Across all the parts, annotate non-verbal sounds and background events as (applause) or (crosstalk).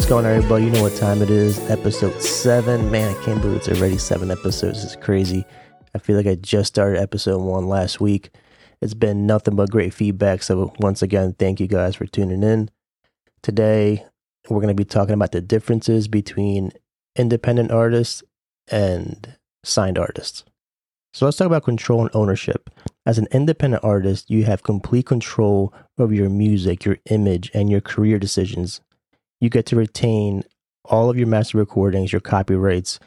What's going on, everybody? You know what time it is. Episode seven. Man, I can't believe it's already seven episodes. It's crazy. I feel like I just started episode one last week. It's been nothing but great feedback. So, once again, thank you guys for tuning in. Today, we're going to be talking about the differences between independent artists and signed artists. So, let's talk about control and ownership. As an independent artist, you have complete control over your music, your image, and your career decisions you get to retain all of your master recordings, your copyrights,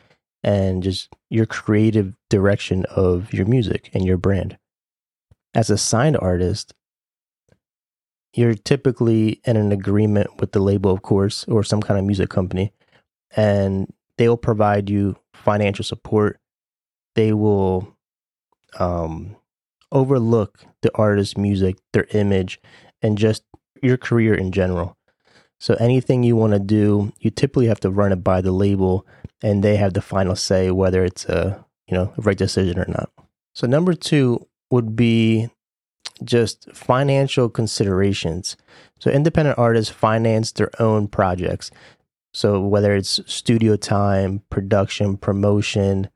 and just your creative direction of your music and your brand. As a signed artist, you're typically in an agreement with the label, of course, or some kind of music company, and they will provide you financial support. They will um, overlook the artist's music, their image, and just your career in general. So anything you want to do, you typically have to run it by the label and they have the final say whether it's a, you know, right decision or not. So number 2 would be just financial considerations. So independent artists finance their own projects. So whether it's studio time, production, promotion,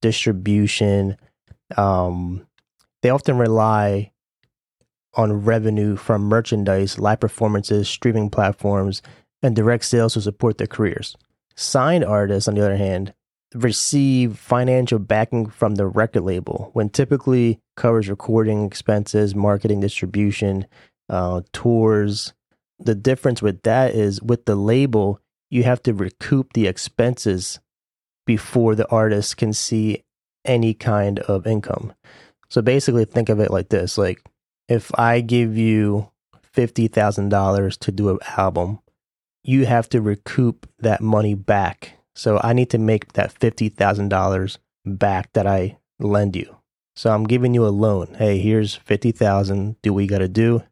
distribution, um, they often rely on revenue from merchandise, live performances, streaming platforms, and direct sales to support their careers. Signed artists, on the other hand, receive financial backing from the record label when typically covers recording expenses, marketing, distribution, uh, tours. The difference with that is with the label, you have to recoup the expenses before the artist can see any kind of income. So basically, think of it like this like if I give you $50,000 to do an album, you have to recoup that money back. So I need to make that $50,000 back that I lend you. So I'm giving you a loan. Hey, here's 50,000. Do we got to do?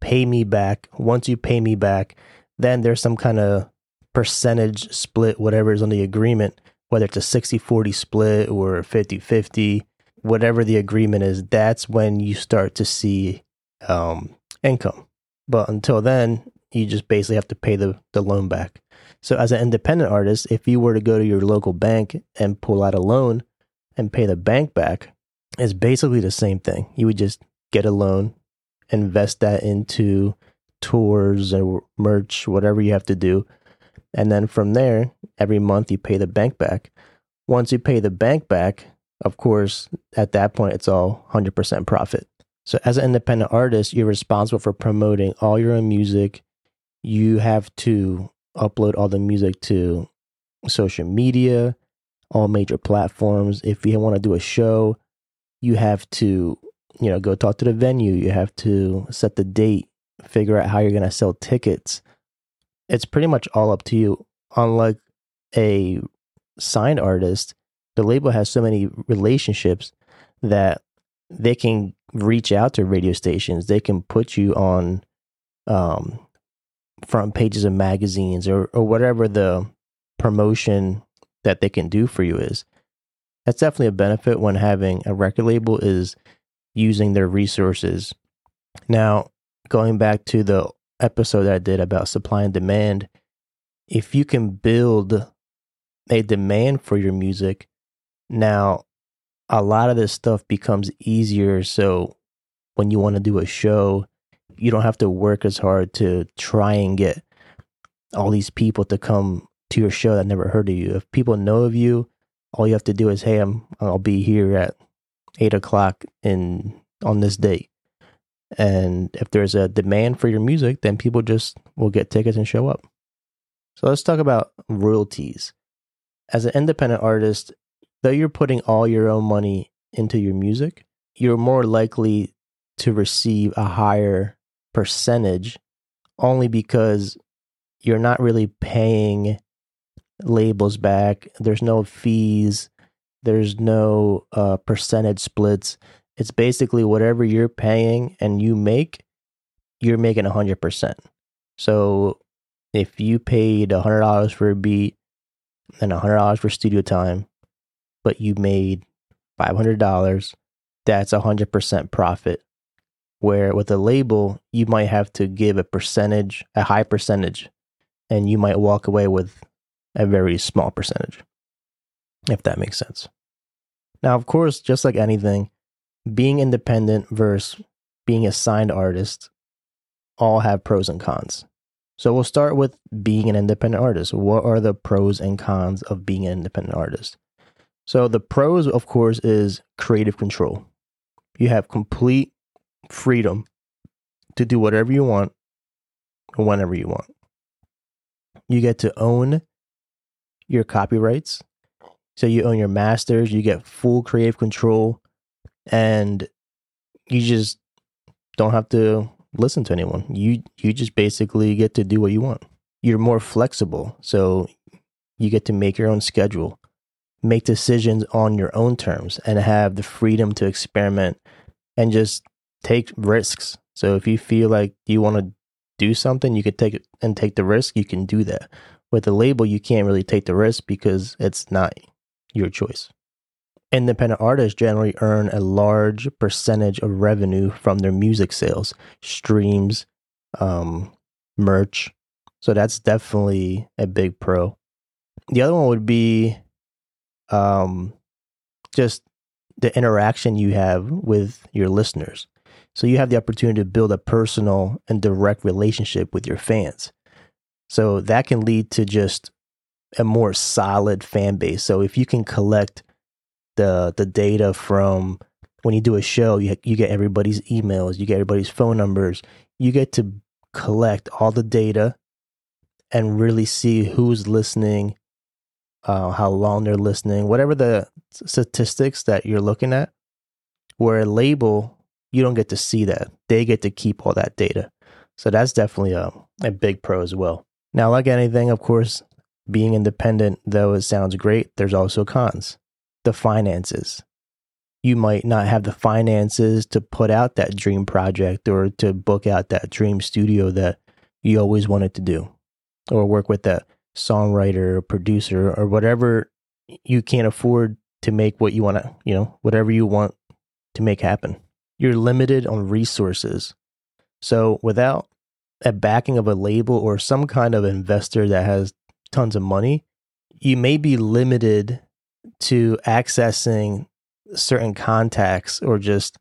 Pay me back. Once you pay me back, then there's some kind of percentage split, whatever is on the agreement, whether it's a 60 40 split or 50 50 whatever the agreement is, that's when you start to see um, income. But until then, you just basically have to pay the, the loan back. So, as an independent artist, if you were to go to your local bank and pull out a loan and pay the bank back, it's basically the same thing. You would just get a loan, invest that into tours or merch, whatever you have to do. And then from there, every month you pay the bank back. Once you pay the bank back, of course, at that point, it's all 100% profit. So, as an independent artist, you're responsible for promoting all your own music. You have to upload all the music to social media, all major platforms. If you want to do a show, you have to, you know, go talk to the venue. You have to set the date, figure out how you're going to sell tickets. It's pretty much all up to you. Unlike a signed artist, the label has so many relationships that they can reach out to radio stations. They can put you on um, front pages of magazines or, or whatever the promotion that they can do for you is. That's definitely a benefit when having a record label is using their resources. Now, going back to the episode I did about supply and demand, if you can build a demand for your music, now, a lot of this stuff becomes easier. So when you want to do a show, you don't have to work as hard to try and get all these people to come to your show that never heard of you. If people know of you, all you have to do is, hey, I'm I'll be here at eight o'clock in on this date. And if there's a demand for your music, then people just will get tickets and show up. So let's talk about royalties. As an independent artist, though you're putting all your own money into your music, you're more likely to receive a higher percentage only because you're not really paying labels back. There's no fees, there's no uh, percentage splits. It's basically whatever you're paying and you make, you're making 100%. So if you paid $100 for a beat and $100 for studio time, but you made $500, that's a 100% profit. Where with a label, you might have to give a percentage, a high percentage. and you might walk away with a very small percentage, if that makes sense. Now, of course, just like anything, being independent versus being a signed artist all have pros and cons. So we'll start with being an independent artist. What are the pros and cons of being an independent artist? So the pros, of course, is creative control. You have complete freedom to do whatever you want whenever you want. You get to own your copyrights. So you own your masters, you get full creative control, and you just don't have to listen to anyone. You you just basically get to do what you want. You're more flexible, so you get to make your own schedule, make decisions on your own terms, and have the freedom to experiment and just take risks. So if you feel like you want to do something, you could take it and take the risk. You can do that. With a label, you can't really take the risk because it's not your choice. Independent artists generally earn a large percentage of revenue from their music sales, streams, um, merch. So that's definitely a big pro. The other one would be um, just the interaction you have with your listeners. So you have the opportunity to build a personal and direct relationship with your fans. So that can lead to just a more solid fan base. So if you can collect the the data from when you do a show, you you get everybody's emails, you get everybody's phone numbers, you get to collect all the data and really see who's listening, uh, how long they're listening, whatever the statistics that you're looking at. Where a label, you don't get to see that; they get to keep all that data. So that's definitely a, a big pro as well. Now, like anything, of course, being independent, though it sounds great, there's also cons. The finances. You might not have the finances to put out that dream project or to book out that dream studio that you always wanted to do, or work with that songwriter or producer or whatever you can't afford to make what you want to, you know, whatever you want to make happen. You're limited on resources. So without a backing of a label or some kind of investor that has tons of money, you may be limited to accessing certain contacts or just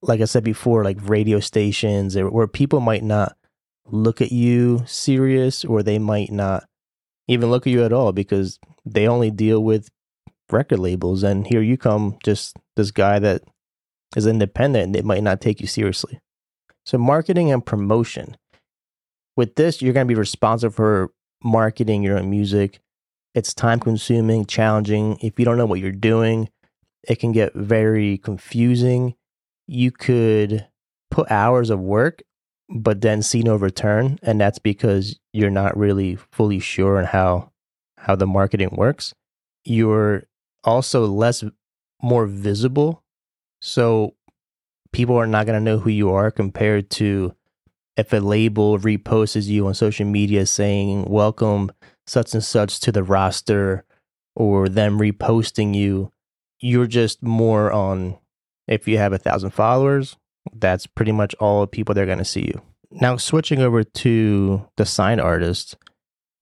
like I said before, like radio stations where people might not look at you serious or they might not even look at you at all because they only deal with record labels. And here you come, just this guy that is independent and they might not take you seriously. So, marketing and promotion. With this, you're going to be responsible for marketing your own music. It's time consuming, challenging. If you don't know what you're doing, it can get very confusing. You could put hours of work, but then see no return. And that's because you're not really fully sure on how how the marketing works. You're also less more visible. So people are not going to know who you are compared to if a label reposts you on social media saying welcome such and such to the roster or them reposting you you're just more on if you have a thousand followers that's pretty much all people they're going to see you now switching over to the signed artist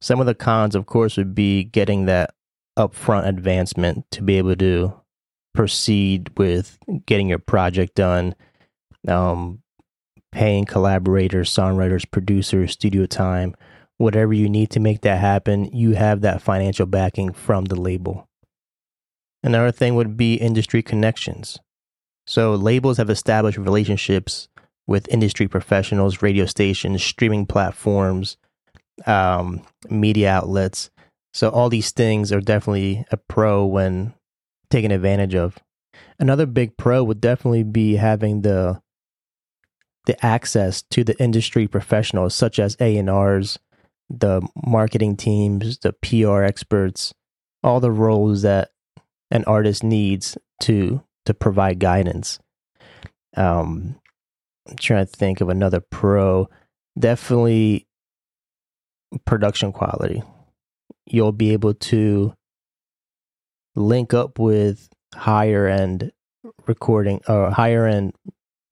some of the cons of course would be getting that upfront advancement to be able to proceed with getting your project done um, paying collaborators, songwriters, producers, studio time, whatever you need to make that happen, you have that financial backing from the label. Another thing would be industry connections. So, labels have established relationships with industry professionals, radio stations, streaming platforms, um, media outlets. So, all these things are definitely a pro when taken advantage of. Another big pro would definitely be having the the access to the industry professionals such as A&Rs, the marketing teams, the PR experts, all the roles that an artist needs to to provide guidance. Um, I'm trying to think of another pro. Definitely production quality. You'll be able to link up with higher end recording or higher end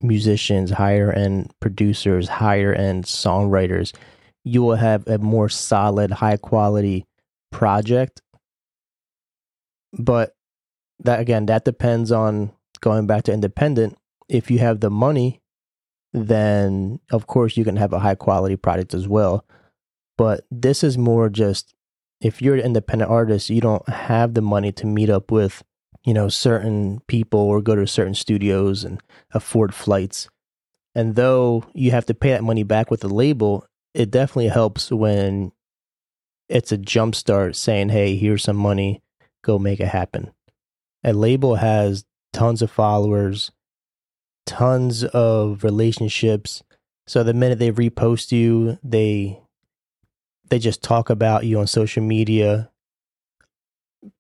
musicians, higher end producers, higher end songwriters, you will have a more solid, high quality project. But that again, that depends on going back to independent. If you have the money, then of course you can have a high quality product as well. But this is more just if you're an independent artist, you don't have the money to meet up with, you know, certain people or go to certain studios and afford flights. And though you have to pay that money back with the label, it definitely helps when it's a jumpstart saying, hey, here's some money, go make it happen. A label has tons of followers, tons of relationships. So the minute they repost you, they they just talk about you on social media.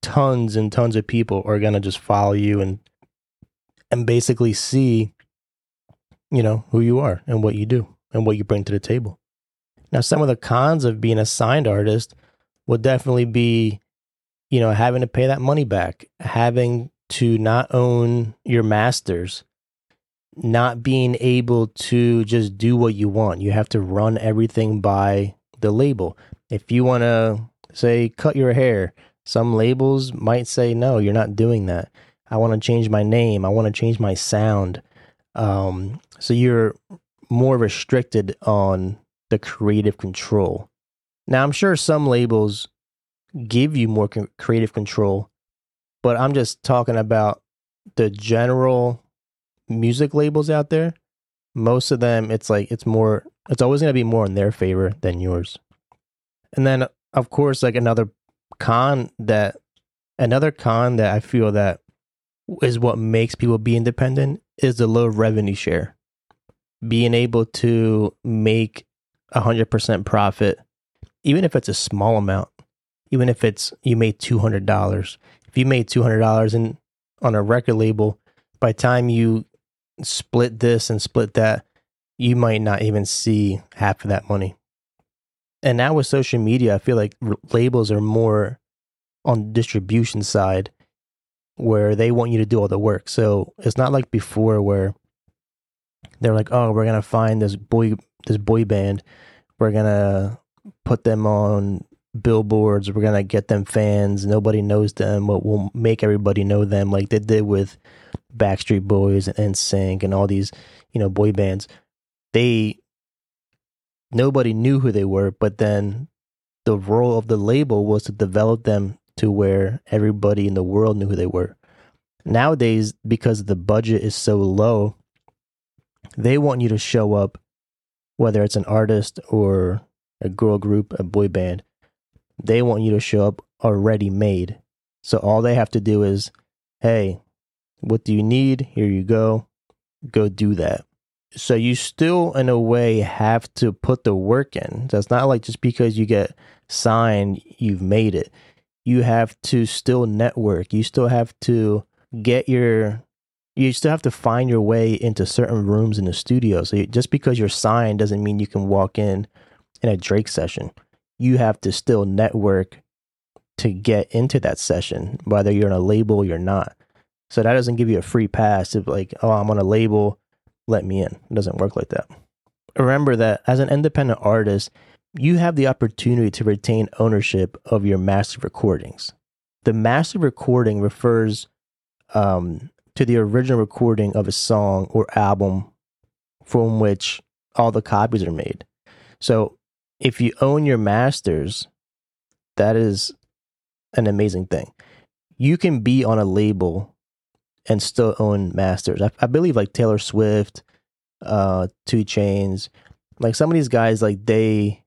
Tons and tons of people are gonna just follow you and and basically see, you know, who you are and what you do and what you bring to the table. Now, some of the cons of being a signed artist would definitely be, you know, having to pay that money back, having to not own your masters, not being able to just do what you want. You have to run everything by the label. If you want to say cut your hair, some labels might say no, you're not doing that. I want to change my name. I want to change my sound. Um, so you're more restricted on the creative control. Now, I'm sure some labels give you more creative control, but I'm just talking about the general music labels out there. Most of them, it's like it's more, it's always going to be more in their favor than yours. And then, of course, like another con that, another con that I feel that is what makes people be independent is the low revenue share. Being able to make 100% profit, even if it's a small amount, even if it's you made $200. If you made $200 in on a record label, by time you split this and split that, you might not even see half of that money. And now with social media, I feel like labels are more on the distribution side where they want you to do all the work. So it's not like before where they're like, "Oh, we're going to find this boy this boy band. We're gonna put them on billboards. We're gonna get them fans. Nobody knows them, but we'll make everybody know them, like they did with Backstreet Boys and NSYNC and all these, you know, boy bands. They nobody knew who they were, but then the role of the label was to develop them to where everybody in the world knew who they were. Nowadays, because the budget is so low, they want you to show up whether it's an artist or a girl group, a boy band, they want you to show up already made. So all they have to do is, hey, what do you need? Here you go. Go do that. So you still, in a way, have to put the work in. It's not like just because you get signed, you've made it. You have to still network. You still have to get your you still have to find your way into certain rooms in the studio. So just because you're signed doesn't mean you can walk in in a Drake session. You have to still network to get into that session, whether you're on a label or you're not. So that doesn't give you a free pass of like, oh, I'm on a label, let me in. It doesn't work like that. Remember that as an independent artist, you have the opportunity to retain ownership of your master recordings. The master recording refers um, to the original recording of a song or album from which all the copies are made. So if you own your masters, that is an amazing thing. You can be on a label and still own masters. I, I believe like Taylor Swift, uh, 2 Chainz, like some of these guys, like they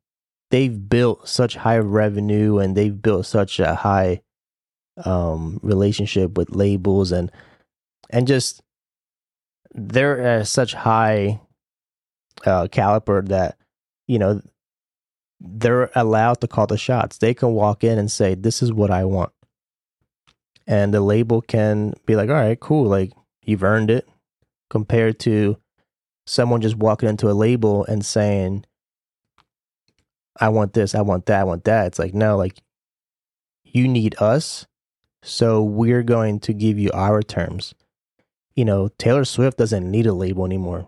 they've built such high revenue and they've built such a high um relationship with labels and and just they're at such high uh, caliber that you know they're allowed to call the shots. They can walk in and say, "This is what I want," and the label can be like, "All right, cool, like you've earned it." Compared to someone just walking into a label and saying, "I want this, I want that, I want that." It's like, no, like you need us, so we're going to give you our terms you know, Taylor Swift doesn't need a label anymore.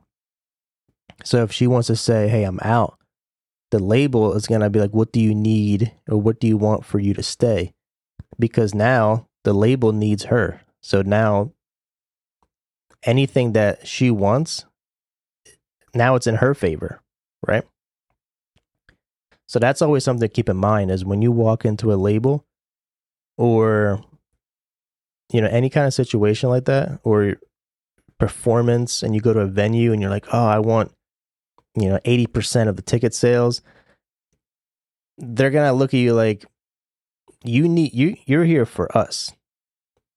So if she wants to say, "Hey, I'm out," the label is going to be like, what do you need or what do you want for you to stay? Because now the label needs her. So now anything that she wants, now it's in her favor, right? So that's always something to keep in mind is when you walk into a label or you know any kind of situation like that or performance and you go to a venue and you're like, "Oh, I want you know 80% of the ticket sales." They're going to look at you like you need you you're here for us.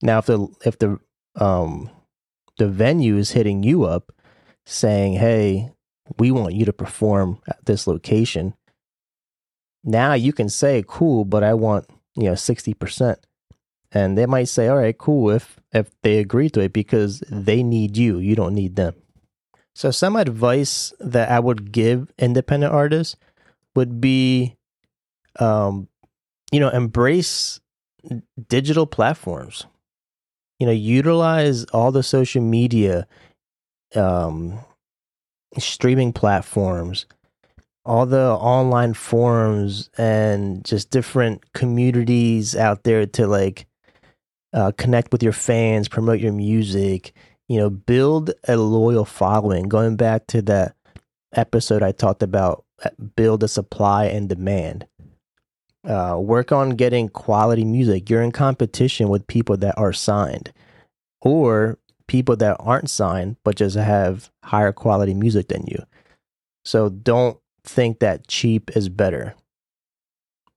Now if the if the um the venue is hitting you up saying, "Hey, we want you to perform at this location." Now you can say, "Cool, but I want, you know, 60%." And they might say, "All right, cool if if they agree to it because they need you, you don't need them." So some advice that I would give independent artists would be um you know, embrace digital platforms. You know utilize all the social media um streaming platforms all the online forums and just different communities out there to like uh, connect with your fans promote your music you know build a loyal following going back to that episode i talked about uh, build a supply and demand uh, work on getting quality music. You're in competition with people that are signed or people that aren't signed but just have higher quality music than you. So don't think that cheap is better.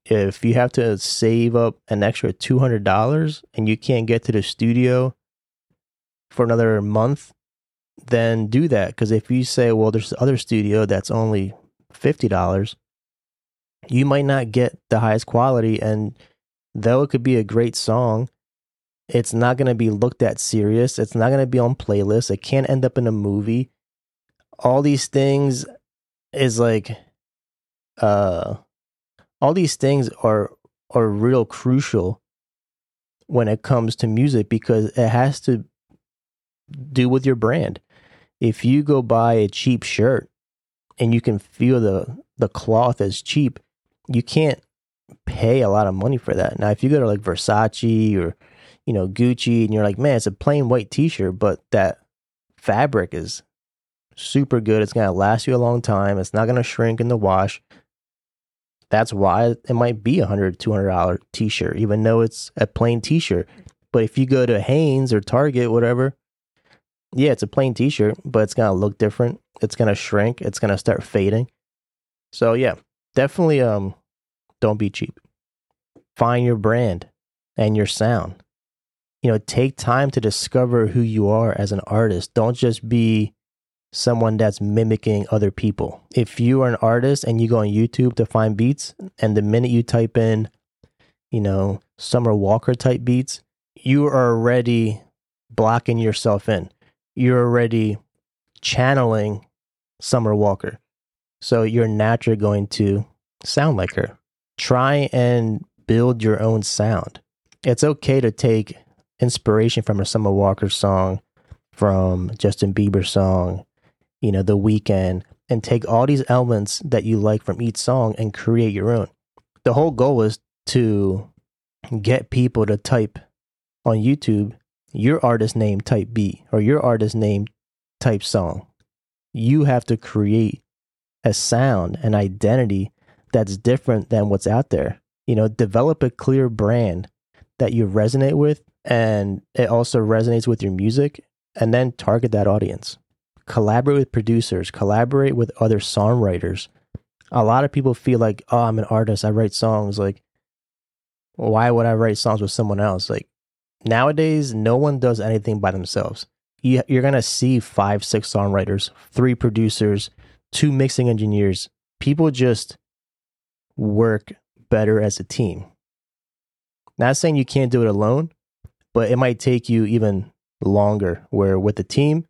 If you have to save up an extra $200 and you can't get to the studio for another month, then do that. Because if you say, well, there's other studio that's only $50, you might not get the highest quality. And though it could be a great song, it's not going to be looked at serious. It's not going to be on playlists. It can't end up in a movie. All these things is like, uh, all these things are are real crucial when it comes to music because it has to do with your brand. If you go buy a cheap shirt and you can feel the the cloth is cheap, you can't pay a lot of money for that. Now, if you go to like Versace or you know Gucci, and you're like, man, it's a plain white T-shirt, but that fabric is super good. It's gonna last you a long time. It's not gonna shrink in the wash. That's why it might be a hundred, two hundred dollar T-shirt, even though it's a plain T-shirt. But if you go to Hanes or Target, whatever, yeah, it's a plain T-shirt, but it's gonna look different. It's gonna shrink. It's gonna start fading. So yeah, definitely um don't be cheap. Find your brand and your sound. You know, take time to discover who you are as an artist. Don't just be someone that's mimicking other people. If you are an artist and you go on YouTube to find beats, and the minute you type in, you know, Summer Walker type beats, you are already blocking yourself in. You're already channeling Summer Walker. So you're naturally going to sound like her. Try and build your own sound. It's okay to take inspiration from a Summer Walker song, from Justin Bieber song, you know, The Weeknd, and take all these elements that you like from each song and create your own. The whole goal is to get people to type on YouTube your artist name type beat or your artist name type song. You have to create a sound, an identity that's different than what's out there. You know, develop a clear brand that you resonate with and it also resonates with your music and then target that audience. Collaborate with producers, collaborate with other songwriters. A lot of people feel like, oh, I'm an artist, I write songs. Like, why would I write songs with someone else? Like, nowadays, no one does anything by themselves. You, you're going to see five, six songwriters, three producers, two mixing engineers. People just work better as a team. Not saying you can't do it alone, but it might take you even longer. Where with the team,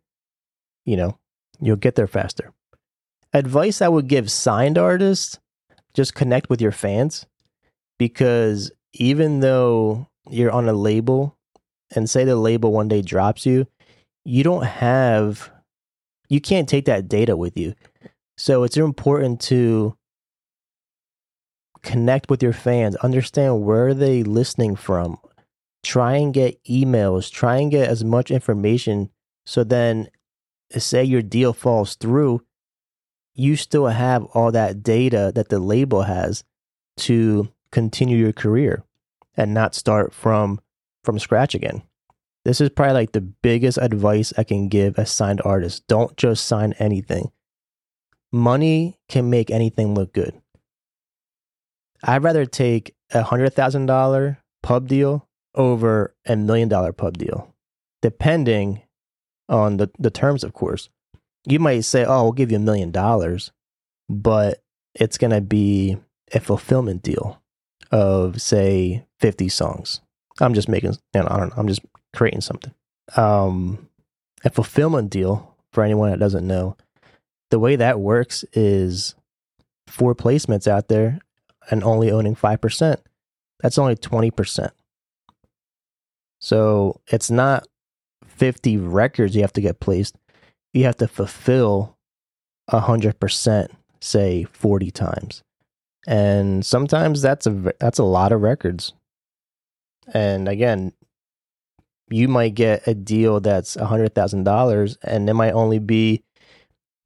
you know, you'll get there faster. Advice I would give signed artists just connect with your fans because even though you're on a label and say the label one day drops you, you don't have, you can't take that data with you. So it's important to connect with your fans, understand where they listening from. Try and get emails, try and get as much information so then say your deal falls through, you still have all that data that the label has to continue your career and not start from from scratch again. This is probably like the biggest advice I can give a signed artist. Don't just sign anything. Money can make anything look good. I'd rather take a hundred thousand dollar pub deal over a million dollar pub deal, depending on the, the terms, of course. You might say, oh, we'll give you a million dollars, but it's going to be a fulfillment deal of, say, 50 songs. I'm just making, you know, I don't know, I'm just creating something. Um, a fulfillment deal, for anyone that doesn't know, the way that works is four placements out there and only owning 5%. That's only 20%. So it's not 50 records you have to get placed, you have to fulfill 100%, say 40 times. And sometimes that's a that's a lot of records. And again, you might get a deal that's a $100,000 and it might only be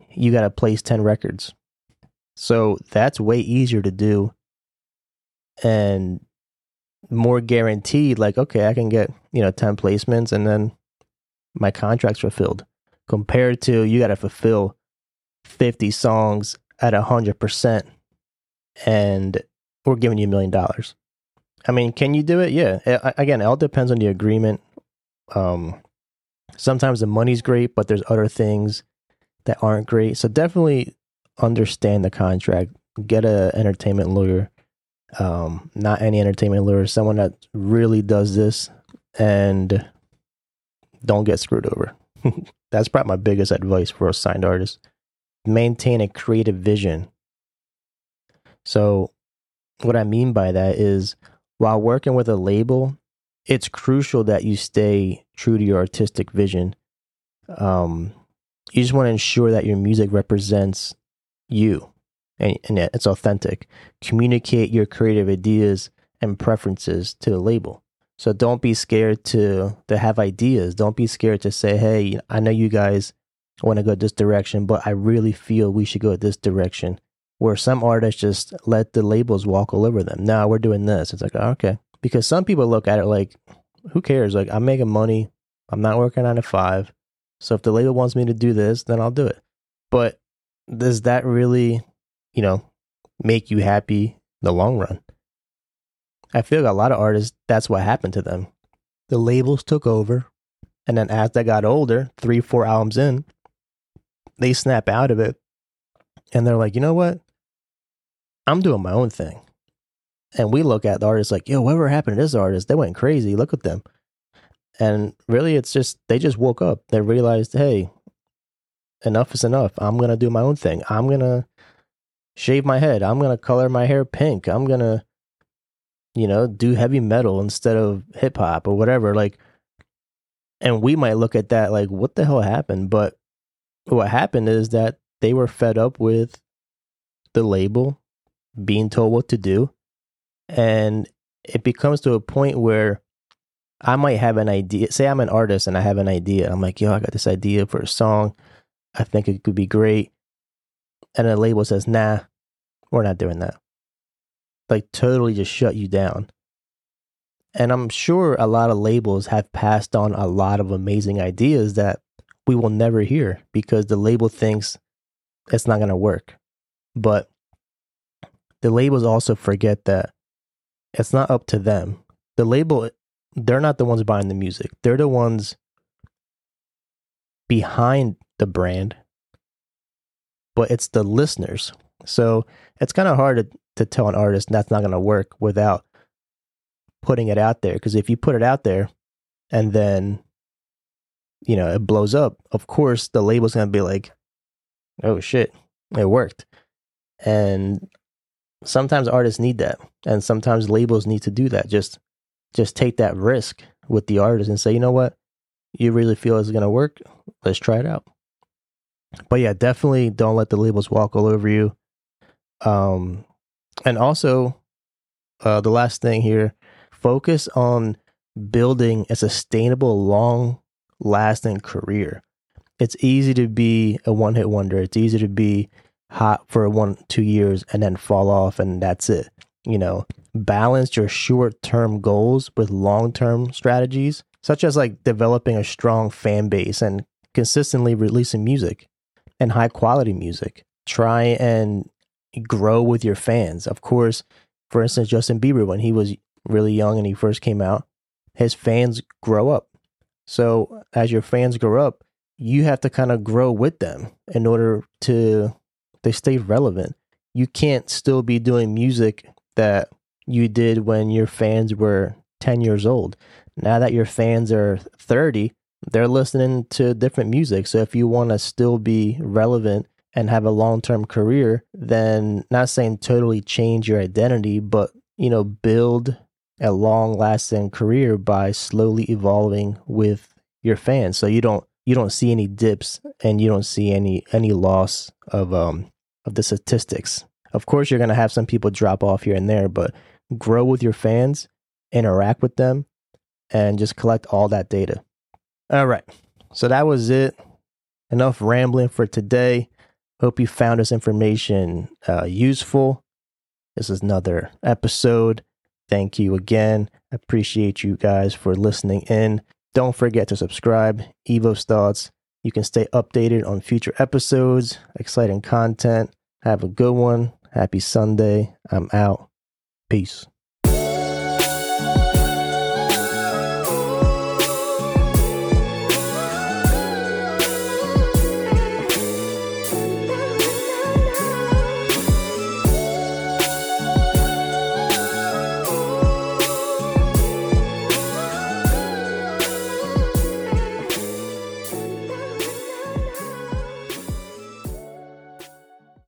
you got to place 10 records. So that's way easier to do and more guaranteed like okay, I can get, you know, 10 placements and then my contract's fulfilled compared to you got to fulfill 50 songs at 100% and we're giving you a million dollars. I mean, can you do it? Yeah. Again, it all depends on the agreement. Um, sometimes the money's great, but there's other things that aren't great. So definitely understand the contract. Get a entertainment lawyer. Um, not any entertainment lawyer, someone that really does this and don't get screwed over. (laughs) That's probably my biggest advice for a signed artist. Maintain a creative vision. So, what I mean by that is while working with a label, it's crucial that you stay true to your artistic vision. Um, you just want to ensure that your music represents you and, and it's authentic. Communicate your creative ideas and preferences to the label. So don't be scared to to have ideas. Don't be scared to say, "Hey, I know you guys want to go this direction, but I really feel we should go this direction." Where some artists just let the labels walk all over them. Now we're doing this. It's like, okay. Because some people look at it like, who cares? Like, I'm making money. I'm not working nine to five. So if the label wants me to do this, then I'll do it. But does that really, you know, make you happy in the long run? I feel like a lot of artists, that's what happened to them. The labels took over. And then as they got older, three, four albums in, they snap out of it. And they're like, you know what? I'm doing my own thing. And we look at the artists like, yo, whatever happened to this artist? They went crazy. Look at them. And really, it's just, they just woke up. They realized, hey, enough is enough. I'm going to do my own thing. I'm going to shave my head. I'm going to color my hair pink. I'm going to you know, do heavy metal instead of hip hop or whatever. Like, and we might look at that like, what the hell happened? But what happened is that they were fed up with the label being told what to do. And it becomes to a point where I might have an idea. Say I'm an artist and I have an idea. I'm like, yo, I got this idea for a song. I think it could be great. And the label says, nah, we're not doing that like totally just shut you down. And I'm sure a lot of labels have passed on a lot of amazing ideas that we will never hear because the label thinks it's not going to work. But the labels also forget that it's not up to them. The label, they're not the ones buying the music, they're the ones behind the brand, but it's the listeners. So it's kind of hard to to tell an artist that's not going to work without putting it out there. Because if you put it out there and then, you know, it blows up, of course, the label's going to be like, oh shit, it worked. And sometimes artists need that. And sometimes labels need to do that. Just, just take that risk with the artist and say, you know what? You really feel it's going to work? Let's try it out. But yeah, definitely don't let the labels walk all over you. Um, and also uh, the last thing here focus on building a sustainable, long lasting career. It's easy to be a one hit wonder. It's easy to be hot for one, two years and then fall off and that's it. You know, balance your short term goals with long term strategies, such as like developing a strong fan base and consistently releasing music and high quality music. Try and grow with your fans. Of course, for instance, Justin Bieber, when he was really young and he first came out, his fans grow up. So as your fans grow up, you have to kind of grow with them in order to they stay relevant. You can't still be doing music that you did when your fans were 10 years old. Now that your fans are 30, they're listening to different music. So if you want to still be relevant and have a long-term career, then not saying totally change your identity, but you know, build a long-lasting career by slowly evolving with your fans. So you don't you don't see any dips and you don't see any any loss of um of the statistics. Of course, you're going to have some people drop off here and there, but grow with your fans, interact with them, and just collect all that data. All right. So that was it. Enough rambling for today. Hope you found this information uh, useful. This is another episode. Thank you again. I appreciate you guys for listening in. Don't forget to subscribe. Evo's Thoughts. You can stay updated on future episodes, exciting content. Have a good one. Happy Sunday. I'm out. Peace.